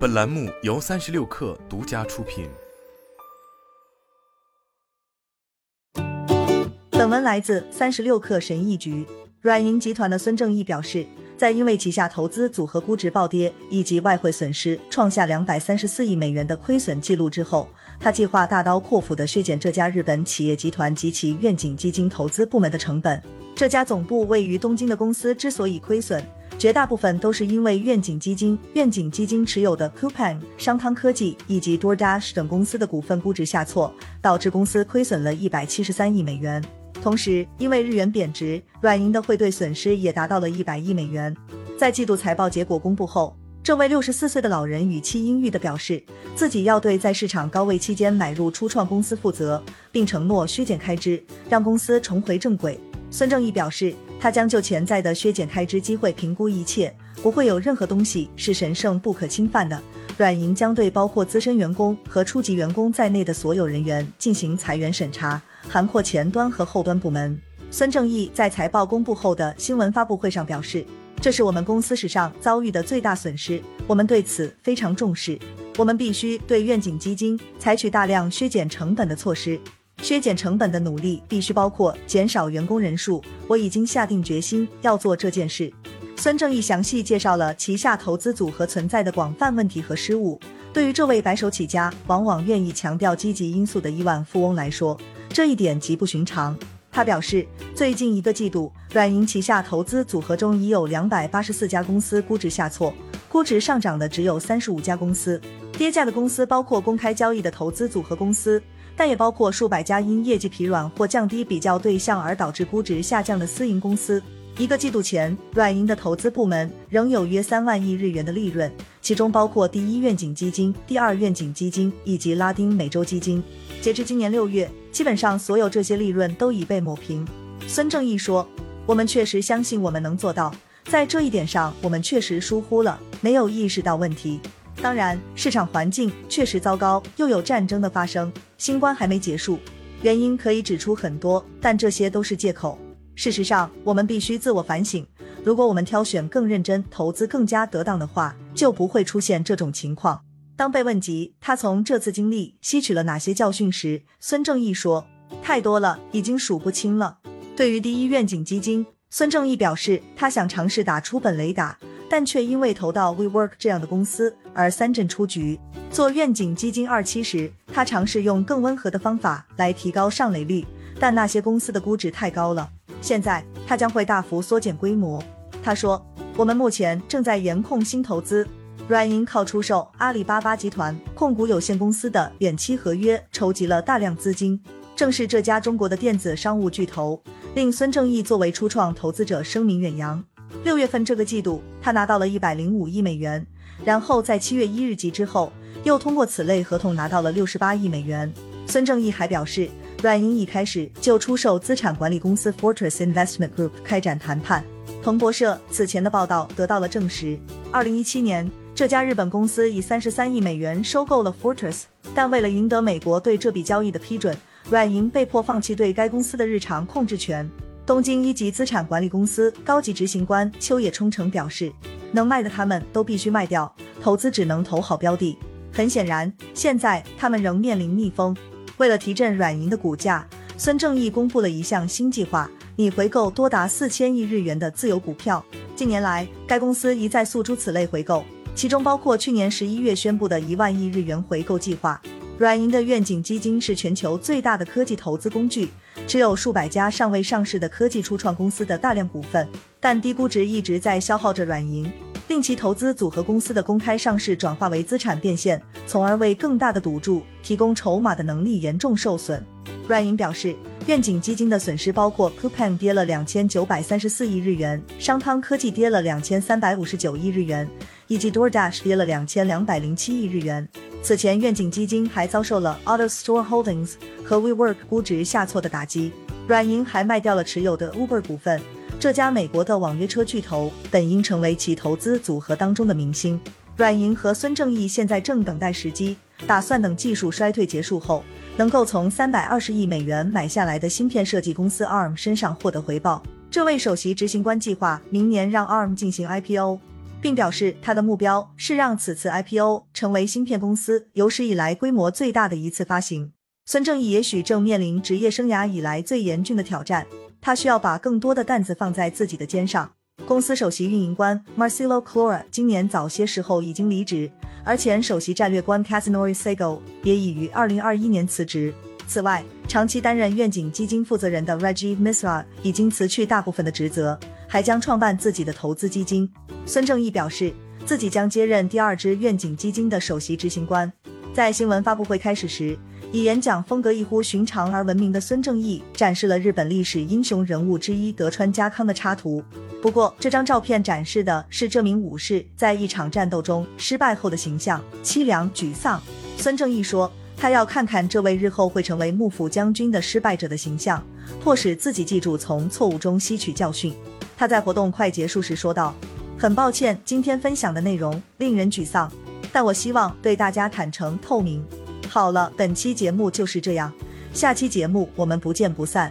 本栏目由三十六氪独家出品。本文来自三十六氪神译局。软银集团的孙正义表示，在因为旗下投资组合估值暴跌以及外汇损失创下两百三十四亿美元的亏损记录之后，他计划大刀阔斧的削减这家日本企业集团及其愿景基金投资部门的成本。这家总部位于东京的公司之所以亏损。绝大部分都是因为愿景基金、愿景基金持有的 Coupang、商汤科技以及 DoorDash 等公司的股份估值下挫，导致公司亏损了一百七十三亿美元。同时，因为日元贬值，软银的汇兑损失也达到了一百亿美元。在季度财报结果公布后，这位六十四岁的老人语气阴郁地表示，自己要对在市场高位期间买入初创公司负责，并承诺削减开支，让公司重回正轨。孙正义表示，他将就潜在的削减开支机会评估一切，不会有任何东西是神圣不可侵犯的。软银将对包括资深员工和初级员工在内的所有人员进行裁员审查，涵括前端和后端部门。孙正义在财报公布后的新闻发布会上表示，这是我们公司史上遭遇的最大损失，我们对此非常重视，我们必须对愿景基金采取大量削减成本的措施。削减成本的努力必须包括减少员工人数。我已经下定决心要做这件事。孙正义详细介绍了旗下投资组合存在的广泛问题和失误。对于这位白手起家、往往愿意强调积极因素的亿万富翁来说，这一点极不寻常。他表示，最近一个季度，软银旗下投资组合中已有两百八十四家公司估值下挫，估值上涨的只有三十五家公司。跌价的公司包括公开交易的投资组合公司。但也包括数百家因业绩疲软或降低比较对象而导致估值下降的私营公司。一个季度前，软银的投资部门仍有约三万亿日元的利润，其中包括第一愿景基金、第二愿景基金以及拉丁美洲基金。截至今年六月，基本上所有这些利润都已被抹平。孙正义说：“我们确实相信我们能做到，在这一点上，我们确实疏忽了，没有意识到问题。”当然，市场环境确实糟糕，又有战争的发生，新冠还没结束，原因可以指出很多，但这些都是借口。事实上，我们必须自我反省。如果我们挑选更认真、投资更加得当的话，就不会出现这种情况。当被问及他从这次经历吸取了哪些教训时，孙正义说：“太多了，已经数不清了。”对于第一愿景基金，孙正义表示，他想尝试打出本雷达。但却因为投到 WeWork 这样的公司而三振出局。做愿景基金二期时，他尝试用更温和的方法来提高上垒率，但那些公司的估值太高了。现在他将会大幅缩减规模。他说：“我们目前正在严控新投资。”软银靠出售阿里巴巴集团控股有限公司的远期合约筹集了大量资金。正是这家中国的电子商务巨头，令孙正义作为初创投资者声名远扬。六月份这个季度，他拿到了一百零五亿美元，然后在七月一日及之后，又通过此类合同拿到了六十八亿美元。孙正义还表示，软银一开始就出售资产管理公司 Fortress Investment Group 开展谈判。彭博社此前的报道得到了证实。二零一七年，这家日本公司以三十三亿美元收购了 Fortress，但为了赢得美国对这笔交易的批准，软银被迫放弃对该公司的日常控制权。东京一级资产管理公司高级执行官秋野冲成表示，能卖的他们都必须卖掉，投资只能投好标的。很显然，现在他们仍面临逆风。为了提振软银的股价，孙正义公布了一项新计划，拟回购多达四千亿日元的自有股票。近年来，该公司一再诉诸此类回购，其中包括去年十一月宣布的一万亿日元回购计划。软银的愿景基金是全球最大的科技投资工具，持有数百家尚未上市的科技初创公司的大量股份，但低估值一直在消耗着软银，令其投资组合公司的公开上市转化为资产变现，从而为更大的赌注提供筹码的能力严重受损。软银表示，愿景基金的损失包括 Coupang 跌了两千九百三十四亿日元，商汤科技跌了两千三百五十九亿日元，以及 DoorDash 跌了两千两百零七亿日元。此前，愿景基金还遭受了 AutoStore Holdings 和 WeWork 估值下挫的打击。软银还卖掉了持有的 Uber 股份。这家美国的网约车巨头本应成为其投资组合当中的明星。软银和孙正义现在正等待时机，打算等技术衰退结束后，能够从三百二十亿美元买下来的芯片设计公司 ARM 身上获得回报。这位首席执行官计划明年让 ARM 进行 IPO。并表示他的目标是让此次 IPO 成为芯片公司有史以来规模最大的一次发行。孙正义也许正面临职业生涯以来最严峻的挑战，他需要把更多的担子放在自己的肩上。公司首席运营官 Marcelo Clora 今年早些时候已经离职，而前首席战略官 Casanori Sego 也已于二零二一年辞职。此外，长期担任愿景基金负责人的 Reggie Misra 已经辞去大部分的职责，还将创办自己的投资基金。孙正义表示，自己将接任第二支愿景基金的首席执行官。在新闻发布会开始时，以演讲风格异乎寻常而闻名的孙正义展示了日本历史英雄人物之一德川家康的插图。不过，这张照片展示的是这名武士在一场战斗中失败后的形象，凄凉沮丧。孙正义说，他要看看这位日后会成为幕府将军的失败者的形象，迫使自己记住从错误中吸取教训。他在活动快结束时说道：“很抱歉，今天分享的内容令人沮丧，但我希望对大家坦诚透明。”好了，本期节目就是这样，下期节目我们不见不散。